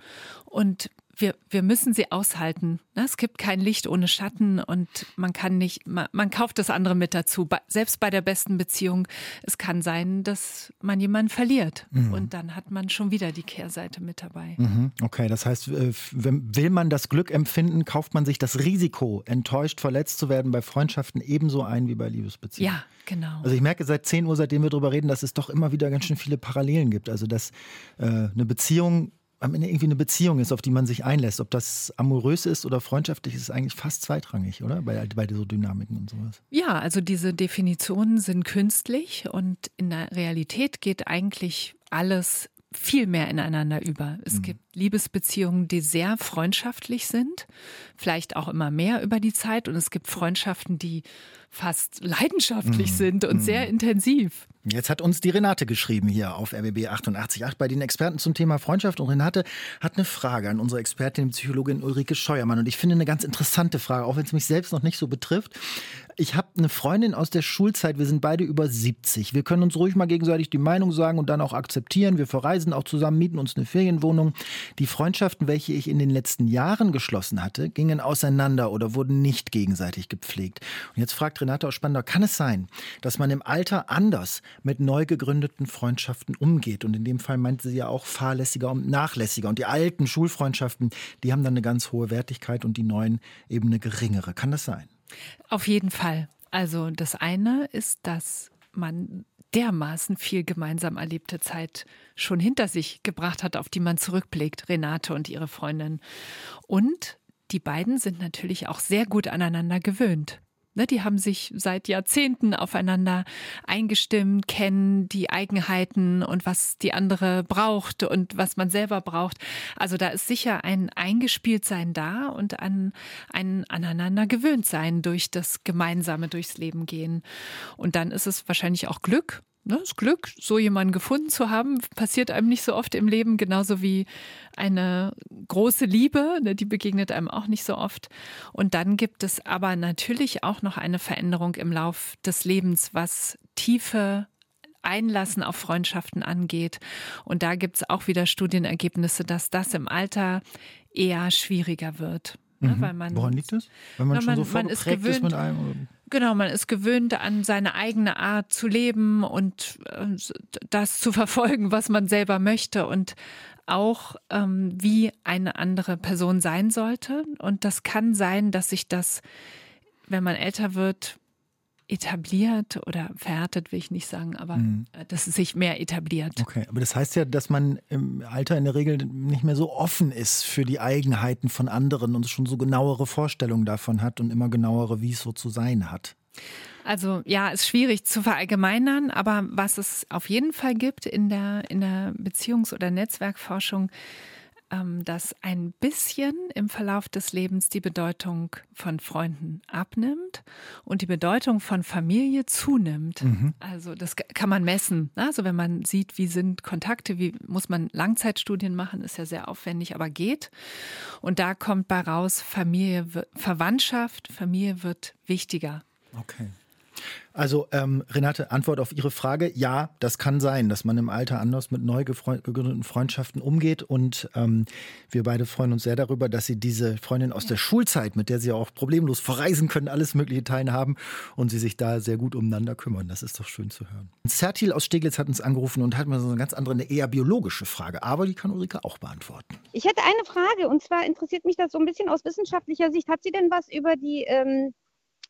Und wir, wir müssen sie aushalten. Ne? Es gibt kein Licht ohne Schatten und man kann nicht, man, man kauft das andere mit dazu. Selbst bei der besten Beziehung, es kann sein, dass man jemanden verliert mhm. und dann hat man schon wieder die Kehrseite mit dabei.
Mhm. Okay, das heißt, äh, will man das Glück empfinden, kauft man sich das Risiko, enttäuscht, verletzt zu werden bei Freundschaften ebenso ein wie bei Liebesbeziehungen.
Ja, genau.
Also ich merke seit 10 Uhr, seitdem wir darüber reden, dass es doch immer wieder ganz schön viele Parallelen gibt. Also dass äh, eine Beziehung am Ende irgendwie eine Beziehung ist, auf die man sich einlässt. Ob das amorös ist oder freundschaftlich, ist eigentlich fast zweitrangig, oder? Bei, bei so Dynamiken und sowas.
Ja, also diese Definitionen sind künstlich und in der Realität geht eigentlich alles viel mehr ineinander über. Es mhm. gibt Liebesbeziehungen, die sehr freundschaftlich sind, vielleicht auch immer mehr über die Zeit. Und es gibt Freundschaften, die fast leidenschaftlich mhm. sind und mhm. sehr intensiv.
Jetzt hat uns die Renate geschrieben hier auf RBB 88.8 bei den Experten zum Thema Freundschaft. Und Renate hat eine Frage an unsere Expertin, Psychologin Ulrike Scheuermann. Und ich finde eine ganz interessante Frage, auch wenn es mich selbst noch nicht so betrifft. Ich habe eine Freundin aus der Schulzeit, wir sind beide über 70. Wir können uns ruhig mal gegenseitig die Meinung sagen und dann auch akzeptieren. Wir verreisen auch zusammen, mieten uns eine Ferienwohnung. Die Freundschaften, welche ich in den letzten Jahren geschlossen hatte, gingen auseinander oder wurden nicht gegenseitig gepflegt. Und jetzt fragt Renate aus Spandau, kann es sein, dass man im Alter anders mit neu gegründeten Freundschaften umgeht? Und in dem Fall meinte sie ja auch fahrlässiger und nachlässiger. Und die alten Schulfreundschaften, die haben dann eine ganz hohe Wertigkeit und die neuen eben eine geringere. Kann das sein?
Auf jeden Fall. Also das eine ist, dass man dermaßen viel gemeinsam erlebte Zeit schon hinter sich gebracht hat, auf die man zurückblickt, Renate und ihre Freundin. Und die beiden sind natürlich auch sehr gut aneinander gewöhnt. Ne, die haben sich seit Jahrzehnten aufeinander eingestimmt, kennen die Eigenheiten und was die andere braucht und was man selber braucht. Also da ist sicher ein Eingespieltsein da und an ein aneinander gewöhnt sein durch das gemeinsame durchs Leben gehen. Und dann ist es wahrscheinlich auch Glück, ne, das Glück, so jemanden gefunden zu haben, passiert einem nicht so oft im Leben, genauso wie eine große Liebe, ne, die begegnet einem auch nicht so oft. Und dann gibt es aber natürlich auch noch eine Veränderung im Lauf des Lebens, was tiefe Einlassen auf Freundschaften angeht. Und da gibt es auch wieder Studienergebnisse, dass das im Alter eher schwieriger wird.
Ne, mhm. Weil man, Woran liegt das?
Wenn man, man schon so man ist, gewöhnt, ist mit einem? Genau, man ist gewöhnt an seine eigene Art zu leben und äh, das zu verfolgen, was man selber möchte und auch ähm, wie eine andere Person sein sollte. Und das kann sein, dass sich das, wenn man älter wird, etabliert oder verhärtet, will ich nicht sagen, aber mhm. dass es sich mehr etabliert.
Okay, aber das heißt ja, dass man im Alter in der Regel nicht mehr so offen ist für die Eigenheiten von anderen und schon so genauere Vorstellungen davon hat und immer genauere, wie es so zu sein hat.
Also ja, ist schwierig zu verallgemeinern, aber was es auf jeden Fall gibt in der, in der Beziehungs- oder Netzwerkforschung, dass ein bisschen im Verlauf des Lebens die Bedeutung von Freunden abnimmt und die Bedeutung von Familie zunimmt. Mhm. Also das kann man messen. Ne? Also wenn man sieht, wie sind Kontakte, wie muss man Langzeitstudien machen, ist ja sehr aufwendig, aber geht. Und da kommt bei raus, Familie, Verwandtschaft, Familie wird wichtiger.
Okay. Also ähm, Renate, Antwort auf Ihre Frage, ja, das kann sein, dass man im Alter anders mit neu gegründeten Freundschaften umgeht und ähm, wir beide freuen uns sehr darüber, dass Sie diese Freundin aus der Schulzeit, mit der Sie auch problemlos verreisen können, alles mögliche teilen haben und Sie sich da sehr gut umeinander kümmern. Das ist doch schön zu hören. Sertil aus Steglitz hat uns angerufen und hat mal so eine ganz andere, eine eher biologische Frage, aber die kann Ulrike auch beantworten.
Ich hätte eine Frage und zwar interessiert mich das so ein bisschen aus wissenschaftlicher Sicht. Hat sie denn was über die ähm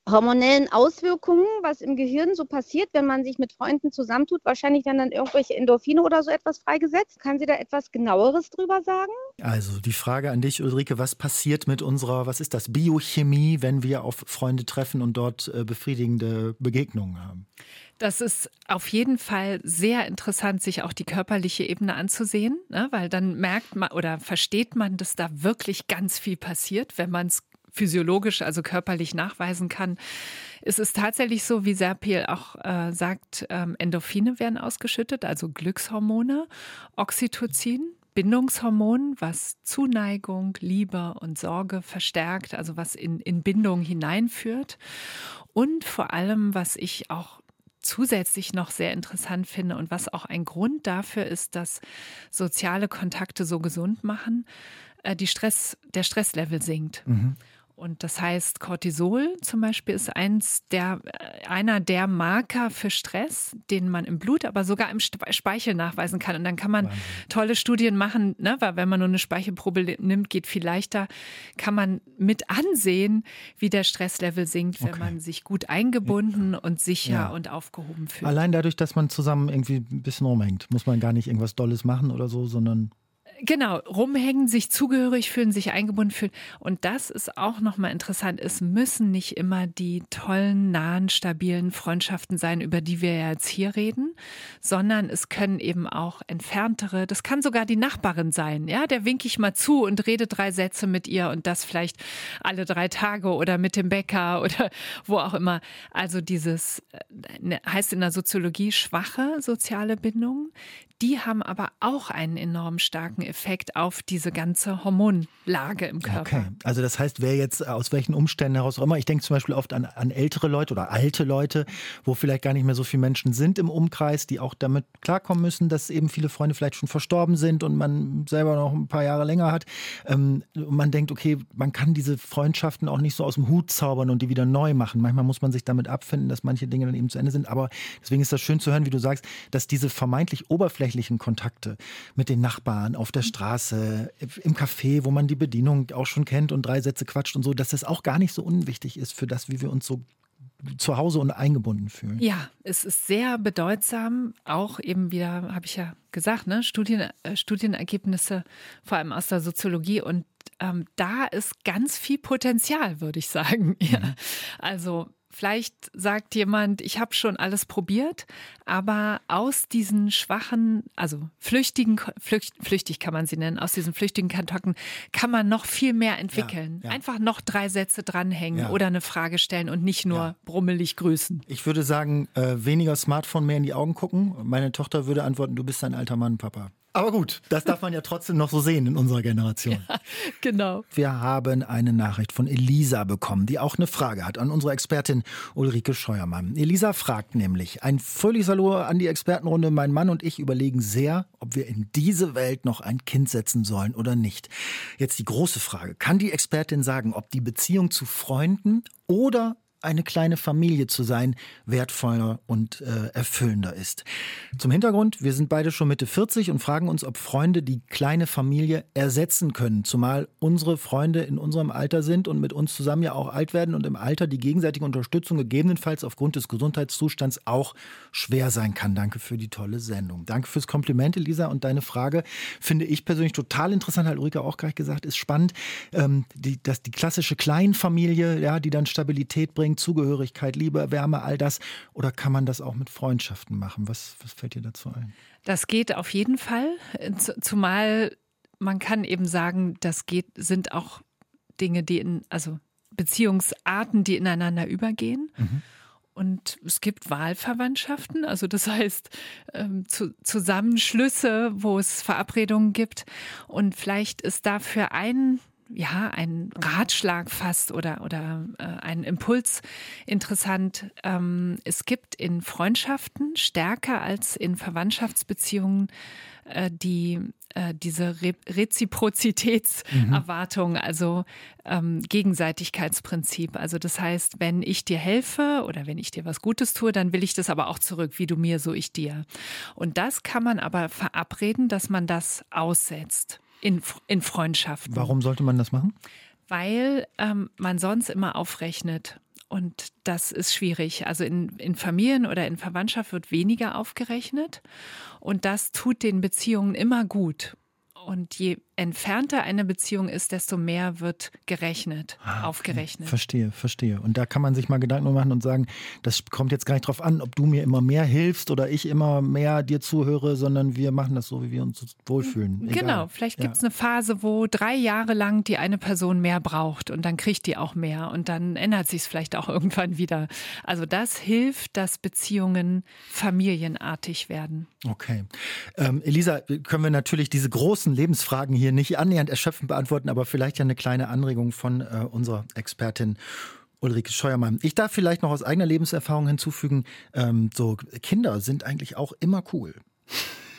hormonellen Auswirkungen, was im Gehirn so passiert, wenn man sich mit Freunden zusammentut. Wahrscheinlich werden dann irgendwelche Endorphine oder so etwas freigesetzt. Kann sie da etwas genaueres drüber sagen?
Also die Frage an dich, Ulrike, was passiert mit unserer, was ist das, Biochemie, wenn wir auf Freunde treffen und dort äh, befriedigende Begegnungen haben?
Das ist auf jeden Fall sehr interessant, sich auch die körperliche Ebene anzusehen, ne? weil dann merkt man oder versteht man, dass da wirklich ganz viel passiert, wenn man es physiologisch, also körperlich nachweisen kann. Es ist tatsächlich so, wie Serpil auch äh, sagt, ähm, Endorphine werden ausgeschüttet, also Glückshormone, Oxytocin, Bindungshormon, was Zuneigung, Liebe und Sorge verstärkt, also was in, in Bindung hineinführt. Und vor allem, was ich auch zusätzlich noch sehr interessant finde und was auch ein Grund dafür ist, dass soziale Kontakte so gesund machen, äh, die Stress, der Stresslevel sinkt. Mhm. Und das heißt, Cortisol zum Beispiel ist eins der, äh, einer der Marker für Stress, den man im Blut, aber sogar im Speichel nachweisen kann. Und dann kann man Wahnsinn. tolle Studien machen, ne? weil wenn man nur eine Speichelprobe nimmt, geht viel leichter, kann man mit ansehen, wie der Stresslevel sinkt, wenn okay. man sich gut eingebunden ja. und sicher ja. und aufgehoben fühlt.
Allein dadurch, dass man zusammen irgendwie ein bisschen rumhängt, muss man gar nicht irgendwas Dolles machen oder so, sondern
Genau, rumhängen, sich zugehörig fühlen, sich eingebunden fühlen. Und das ist auch nochmal interessant. Es müssen nicht immer die tollen, nahen, stabilen Freundschaften sein, über die wir jetzt hier reden, sondern es können eben auch entferntere, das kann sogar die Nachbarin sein. Ja, der winke ich mal zu und rede drei Sätze mit ihr und das vielleicht alle drei Tage oder mit dem Bäcker oder wo auch immer. Also dieses äh, ne, heißt in der Soziologie schwache soziale Bindungen, die haben aber auch einen enorm starken Effekt auf diese ganze Hormonlage im Körper. Okay,
also das heißt, wer jetzt aus welchen Umständen heraus auch immer, ich denke zum Beispiel oft an, an ältere Leute oder alte Leute, wo vielleicht gar nicht mehr so viele Menschen sind im Umkreis, die auch damit klarkommen müssen, dass eben viele Freunde vielleicht schon verstorben sind und man selber noch ein paar Jahre länger hat. Ähm, und man denkt, okay, man kann diese Freundschaften auch nicht so aus dem Hut zaubern und die wieder neu machen. Manchmal muss man sich damit abfinden, dass manche Dinge dann eben zu Ende sind. Aber deswegen ist das schön zu hören, wie du sagst, dass diese vermeintlich oberflächlichen oberflächlichen Kontakte mit den Nachbarn auf der Straße, im Café, wo man die Bedienung auch schon kennt und drei Sätze quatscht und so, dass das auch gar nicht so unwichtig ist für das, wie wir uns so zu Hause und eingebunden fühlen.
Ja, es ist sehr bedeutsam, auch eben wieder, habe ich ja gesagt, ne, Studien, äh, Studienergebnisse, vor allem aus der Soziologie und ähm, da ist ganz viel Potenzial, würde ich sagen. Ja. Mhm. Also Vielleicht sagt jemand, ich habe schon alles probiert, aber aus diesen schwachen, also flüchtigen, flücht, flüchtig kann man sie nennen, aus diesen flüchtigen Kontakten kann man noch viel mehr entwickeln. Ja, ja. Einfach noch drei Sätze dranhängen ja. oder eine Frage stellen und nicht nur brummelig grüßen.
Ich würde sagen, äh, weniger Smartphone, mehr in die Augen gucken. Meine Tochter würde antworten, du bist ein alter Mann, Papa. Aber gut, das darf man ja trotzdem noch so sehen in unserer Generation. Ja,
genau.
Wir haben eine Nachricht von Elisa bekommen, die auch eine Frage hat an unsere Expertin Ulrike Scheuermann. Elisa fragt nämlich, ein fröhliches Hallo an die Expertenrunde. Mein Mann und ich überlegen sehr, ob wir in diese Welt noch ein Kind setzen sollen oder nicht. Jetzt die große Frage. Kann die Expertin sagen, ob die Beziehung zu Freunden oder eine kleine Familie zu sein wertvoller und äh, erfüllender ist. Zum Hintergrund, wir sind beide schon Mitte 40 und fragen uns, ob Freunde die kleine Familie ersetzen können, zumal unsere Freunde in unserem Alter sind und mit uns zusammen ja auch alt werden und im Alter die gegenseitige Unterstützung gegebenenfalls aufgrund des Gesundheitszustands auch schwer sein kann. Danke für die tolle Sendung. Danke fürs Kompliment, Elisa. Und deine Frage finde ich persönlich total interessant, hat Ulrike auch gleich gesagt, ist spannend. Ähm, die, dass die klassische Kleinfamilie, ja, die dann Stabilität bringt, Zugehörigkeit, Liebe, Wärme, all das? Oder kann man das auch mit Freundschaften machen? Was, was fällt dir dazu ein?
Das geht auf jeden Fall, zumal man kann eben sagen, das geht, sind auch Dinge, die in, also Beziehungsarten, die ineinander übergehen. Mhm. Und es gibt Wahlverwandtschaften, also das heißt ähm, zu, Zusammenschlüsse, wo es Verabredungen gibt. Und vielleicht ist dafür ein ja, ein Ratschlag fast oder, oder äh, ein Impuls interessant. Ähm, es gibt in Freundschaften stärker als in Verwandtschaftsbeziehungen äh, die äh, diese Re Reziprozitätserwartung, mhm. also ähm, Gegenseitigkeitsprinzip. Also das heißt, wenn ich dir helfe oder wenn ich dir was Gutes tue, dann will ich das aber auch zurück, wie du mir, so ich dir. Und das kann man aber verabreden, dass man das aussetzt in, in Freundschaften.
Warum sollte man das machen?
Weil ähm, man sonst immer aufrechnet. Und das ist schwierig. Also in, in Familien oder in Verwandtschaft wird weniger aufgerechnet. Und das tut den Beziehungen immer gut. Und je entfernter eine Beziehung ist, desto mehr wird gerechnet, ah, okay. aufgerechnet.
Verstehe, verstehe. Und da kann man sich mal Gedanken machen und sagen, das kommt jetzt gar nicht drauf an, ob du mir immer mehr hilfst oder ich immer mehr dir zuhöre, sondern wir machen das so, wie wir uns wohlfühlen.
Egal. Genau, vielleicht gibt es ja. eine Phase, wo drei Jahre lang die eine Person mehr braucht und dann kriegt die auch mehr und dann ändert sich es vielleicht auch irgendwann wieder. Also das hilft, dass Beziehungen familienartig werden.
Okay. Ähm, Elisa, können wir natürlich diese großen Lebensfragen hier hier nicht annähernd erschöpfend beantworten, aber vielleicht ja eine kleine Anregung von äh, unserer Expertin Ulrike Scheuermann. Ich darf vielleicht noch aus eigener Lebenserfahrung hinzufügen, ähm, so Kinder sind eigentlich auch immer cool.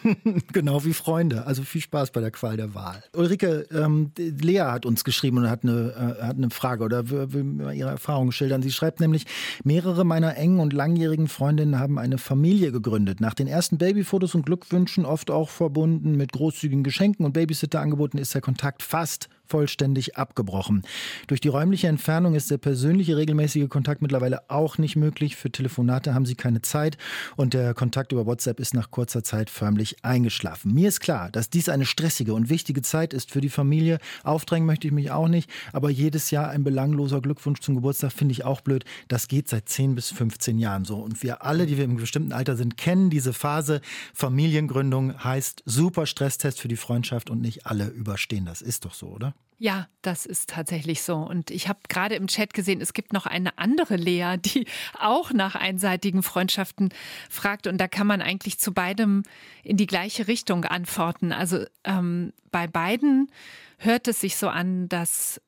genau wie Freunde. Also viel Spaß bei der Qual der Wahl. Ulrike, ähm, Lea hat uns geschrieben und hat eine, äh, hat eine Frage oder will, will ihre Erfahrungen schildern. Sie schreibt nämlich, mehrere meiner engen und langjährigen Freundinnen haben eine Familie gegründet. Nach den ersten Babyfotos und Glückwünschen, oft auch verbunden mit großzügigen Geschenken und Babysitterangeboten, ist der Kontakt fast vollständig abgebrochen. Durch die räumliche Entfernung ist der persönliche regelmäßige Kontakt mittlerweile auch nicht möglich. Für Telefonate haben sie keine Zeit und der Kontakt über WhatsApp ist nach kurzer Zeit förmlich eingeschlafen. Mir ist klar, dass dies eine stressige und wichtige Zeit ist für die Familie. Aufdrängen möchte ich mich auch nicht, aber jedes Jahr ein belangloser Glückwunsch zum Geburtstag finde ich auch blöd. Das geht seit 10 bis 15 Jahren so und wir alle, die wir im bestimmten Alter sind, kennen diese Phase. Familiengründung heißt super Stresstest für die Freundschaft und nicht alle überstehen das. Ist doch so, oder?
Ja, das ist tatsächlich so. Und ich habe gerade im Chat gesehen, es gibt noch eine andere Lea, die auch nach einseitigen Freundschaften fragt. Und da kann man eigentlich zu beidem in die gleiche Richtung antworten. Also ähm, bei beiden hört es sich so an, dass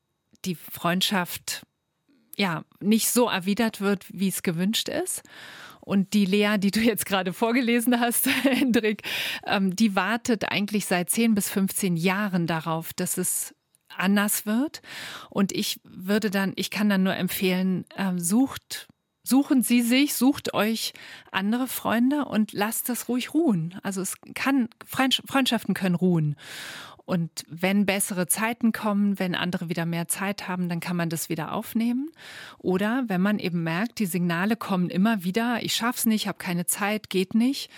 die Freundschaft ja nicht so erwidert wird, wie es gewünscht ist. Und die Lea, die du jetzt gerade vorgelesen hast, Hendrik, ähm, die wartet eigentlich seit 10 bis 15 Jahren darauf, dass es anders wird. Und ich würde dann, ich kann dann nur empfehlen, äh, sucht suchen Sie sich, sucht euch andere Freunde und lasst das ruhig ruhen. Also es kann, Freundschaften können ruhen. Und wenn bessere Zeiten kommen, wenn andere wieder mehr Zeit haben, dann kann man das wieder aufnehmen. Oder wenn man eben merkt, die Signale kommen immer wieder, ich schaff's nicht, habe keine Zeit, geht nicht,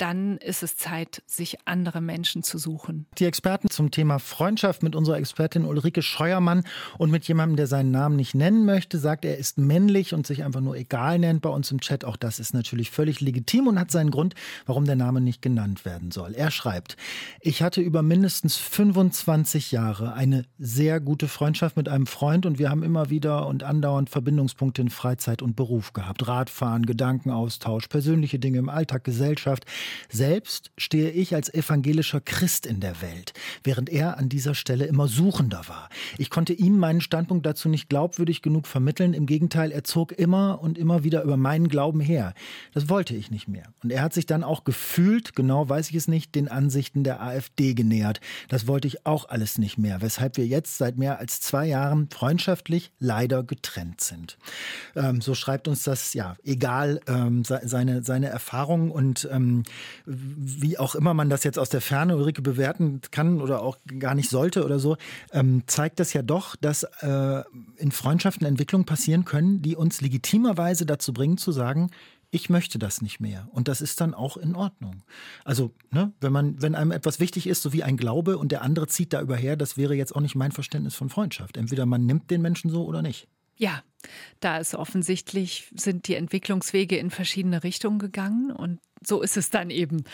dann ist es Zeit, sich andere Menschen zu suchen.
Die Experten zum Thema Freundschaft mit unserer Expertin Ulrike Scheuermann und mit jemandem, der seinen Namen nicht nennen möchte, sagt, er ist männlich und sich einfach nur egal nennt bei uns im Chat. Auch das ist natürlich völlig legitim und hat seinen Grund, warum der Name nicht genannt werden soll. Er schreibt, ich hatte über mindestens 25 Jahre eine sehr gute Freundschaft mit einem Freund und wir haben immer wieder und andauernd Verbindungspunkte in Freizeit und Beruf gehabt. Radfahren, Gedankenaustausch, persönliche Dinge im Alltag, Gesellschaft. Selbst stehe ich als evangelischer Christ in der Welt, während er an dieser Stelle immer Suchender war. Ich konnte ihm meinen Standpunkt dazu nicht glaubwürdig genug vermitteln. Im Gegenteil, er zog immer und immer wieder über meinen Glauben her. Das wollte ich nicht mehr. Und er hat sich dann auch gefühlt, genau weiß ich es nicht, den Ansichten der AfD genähert. Das wollte ich auch alles nicht mehr, weshalb wir jetzt seit mehr als zwei Jahren freundschaftlich leider getrennt sind. Ähm, so schreibt uns das, ja, egal, ähm, seine, seine Erfahrung und ähm, wie auch immer man das jetzt aus der Ferne, Ulrike, bewerten kann oder auch gar nicht sollte oder so, ähm, zeigt das ja doch, dass äh, in Freundschaften Entwicklungen passieren können, die uns legitimerweise dazu bringen zu sagen, ich möchte das nicht mehr. Und das ist dann auch in Ordnung. Also, ne, wenn man, wenn einem etwas wichtig ist, so wie ein Glaube und der andere zieht da überher, das wäre jetzt auch nicht mein Verständnis von Freundschaft. Entweder man nimmt den Menschen so oder nicht.
Ja, da ist offensichtlich, sind die Entwicklungswege in verschiedene Richtungen gegangen und so ist es dann eben.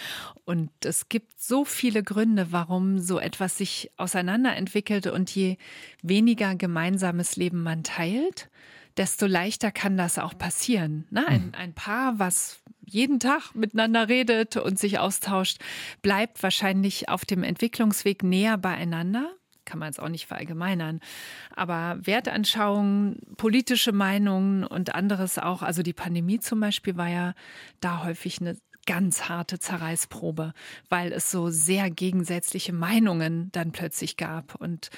Und es gibt so viele Gründe, warum so etwas sich auseinanderentwickelt und je weniger gemeinsames Leben man teilt, desto leichter kann das auch passieren. Ne? Ein, mhm. ein Paar, was jeden Tag miteinander redet und sich austauscht, bleibt wahrscheinlich auf dem Entwicklungsweg näher beieinander kann man es auch nicht verallgemeinern. Aber Wertanschauungen, politische Meinungen und anderes auch, also die Pandemie zum Beispiel war ja da häufig eine ganz harte Zerreißprobe, weil es so sehr gegensätzliche Meinungen dann plötzlich gab. Und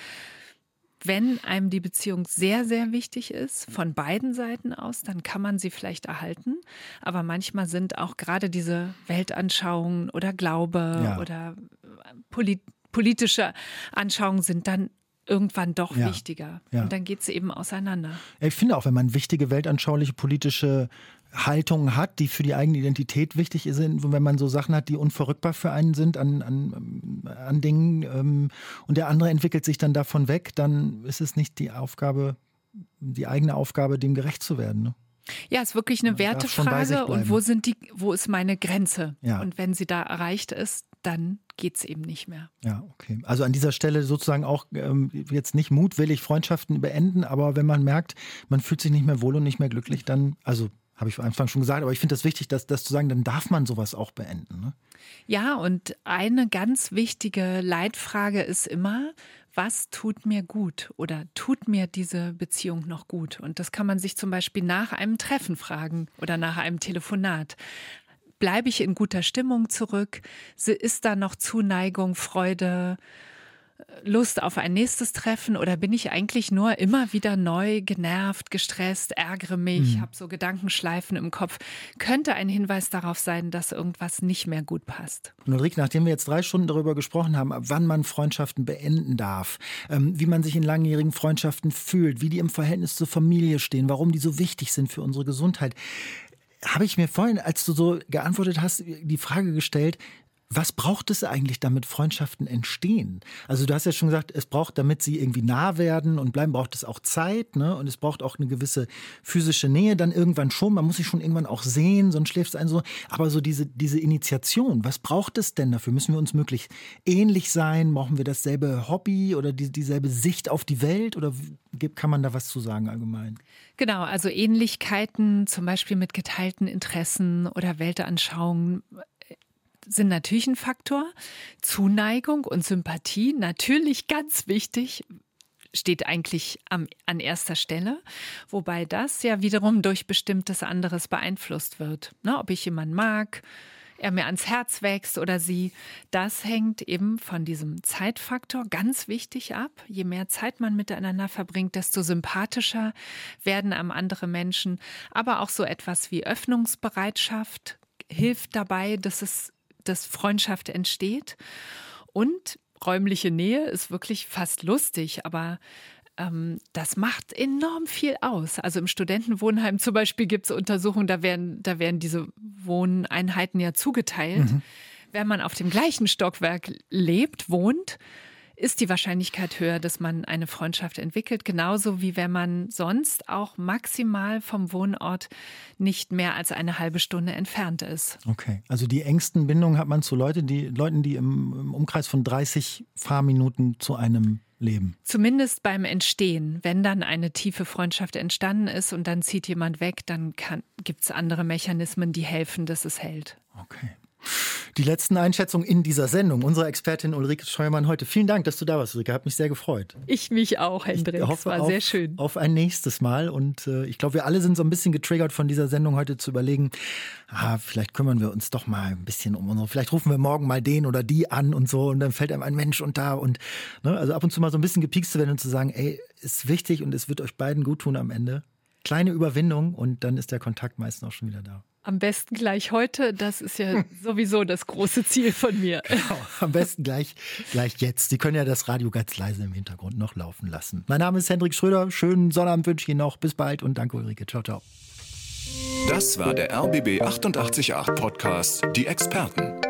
wenn einem die Beziehung sehr, sehr wichtig ist, von beiden Seiten aus, dann kann man sie vielleicht erhalten. Aber manchmal sind auch gerade diese Weltanschauungen oder Glaube ja. oder Politik, politische Anschauungen sind dann irgendwann doch ja, wichtiger. Ja. Und dann geht es eben auseinander.
Ich finde auch, wenn man wichtige weltanschauliche politische Haltungen hat, die für die eigene Identität wichtig sind, wenn man so Sachen hat, die unverrückbar für einen sind an, an, an Dingen ähm, und der andere entwickelt sich dann davon weg, dann ist es nicht die Aufgabe, die eigene Aufgabe, dem gerecht zu werden. Ne?
Ja, ist wirklich eine Wertefrage und wo sind die, wo ist meine Grenze? Und wenn sie da erreicht ist, dann geht es eben nicht mehr.
Ja, okay. Also an dieser Stelle sozusagen auch ähm, jetzt nicht mutwillig Freundschaften beenden, aber wenn man merkt, man fühlt sich nicht mehr wohl und nicht mehr glücklich, dann, also habe ich am Anfang schon gesagt, aber ich finde das wichtig, dass das zu sagen, dann darf man sowas auch beenden. Ne?
Ja, und eine ganz wichtige Leitfrage ist immer, was tut mir gut oder tut mir diese Beziehung noch gut? Und das kann man sich zum Beispiel nach einem Treffen fragen oder nach einem Telefonat. Bleibe ich in guter Stimmung zurück? Ist da noch Zuneigung, Freude, Lust auf ein nächstes Treffen oder bin ich eigentlich nur immer wieder neu genervt, gestresst, ärgere mich, mhm. habe so Gedankenschleifen im Kopf? Könnte ein Hinweis darauf sein, dass irgendwas nicht mehr gut passt.
Und Ulrike, nachdem wir jetzt drei Stunden darüber gesprochen haben, ab wann man Freundschaften beenden darf, ähm, wie man sich in langjährigen Freundschaften fühlt, wie die im Verhältnis zur Familie stehen, warum die so wichtig sind für unsere Gesundheit, habe ich mir vorhin, als du so geantwortet hast, die Frage gestellt, was braucht es eigentlich, damit Freundschaften entstehen? Also du hast ja schon gesagt, es braucht, damit sie irgendwie nah werden und bleiben, braucht es auch Zeit, ne? Und es braucht auch eine gewisse physische Nähe dann irgendwann schon. Man muss sich schon irgendwann auch sehen, sonst schläft es einen so. Aber so diese, diese Initiation, was braucht es denn dafür? Müssen wir uns möglichst ähnlich sein? Brauchen wir dasselbe Hobby oder die, dieselbe Sicht auf die Welt? Oder kann man da was zu sagen allgemein?
Genau, also Ähnlichkeiten, zum Beispiel mit geteilten Interessen oder Weltanschauungen sind natürlich ein Faktor. Zuneigung und Sympathie, natürlich ganz wichtig, steht eigentlich am, an erster Stelle, wobei das ja wiederum durch bestimmtes anderes beeinflusst wird. Ne, ob ich jemanden mag, er mir ans Herz wächst oder sie. Das hängt eben von diesem Zeitfaktor ganz wichtig ab. Je mehr Zeit man miteinander verbringt, desto sympathischer werden am andere Menschen. Aber auch so etwas wie Öffnungsbereitschaft hilft dabei, dass es, dass Freundschaft entsteht. Und räumliche Nähe ist wirklich fast lustig, aber ähm, das macht enorm viel aus. Also im Studentenwohnheim zum Beispiel gibt es Untersuchungen, da werden, da werden diese Wohneinheiten ja zugeteilt. Mhm. Wenn man auf dem gleichen Stockwerk lebt, wohnt, ist die Wahrscheinlichkeit höher, dass man eine Freundschaft entwickelt, genauso wie wenn man sonst auch maximal vom Wohnort nicht mehr als eine halbe Stunde entfernt ist.
Okay, also die engsten Bindungen hat man zu Leute, die, Leuten, die im, im Umkreis von 30 Fahrminuten zu einem leben.
Zumindest beim Entstehen. Wenn dann eine tiefe Freundschaft entstanden ist und dann zieht jemand weg, dann gibt es andere Mechanismen, die helfen, dass es hält.
Okay. Die letzten Einschätzungen in dieser Sendung. Unsere Expertin Ulrike Scheuermann heute. Vielen Dank, dass du da warst, Ulrike. Hat mich sehr gefreut.
Ich mich auch, Hendrik. Ich hoffe, war
auf,
sehr schön.
Auf ein nächstes Mal. Und äh, ich glaube, wir alle sind so ein bisschen getriggert von dieser Sendung heute zu überlegen, ah, vielleicht kümmern wir uns doch mal ein bisschen um unsere, vielleicht rufen wir morgen mal den oder die an und so. Und dann fällt einem ein Mensch und da. Und ne, also ab und zu mal so ein bisschen gepiekst zu werden und zu sagen, ey, ist wichtig und es wird euch beiden gut tun am Ende. Kleine Überwindung und dann ist der Kontakt meistens auch schon wieder da.
Am besten gleich heute, das ist ja sowieso das große Ziel von mir.
Genau, am besten gleich, gleich jetzt. Sie können ja das Radio ganz leise im Hintergrund noch laufen lassen. Mein Name ist Hendrik Schröder. Schönen Sonnabend wünsche ich Ihnen noch. Bis bald und danke Ulrike. Ciao, ciao.
Das war der RBB 888 Podcast, die Experten.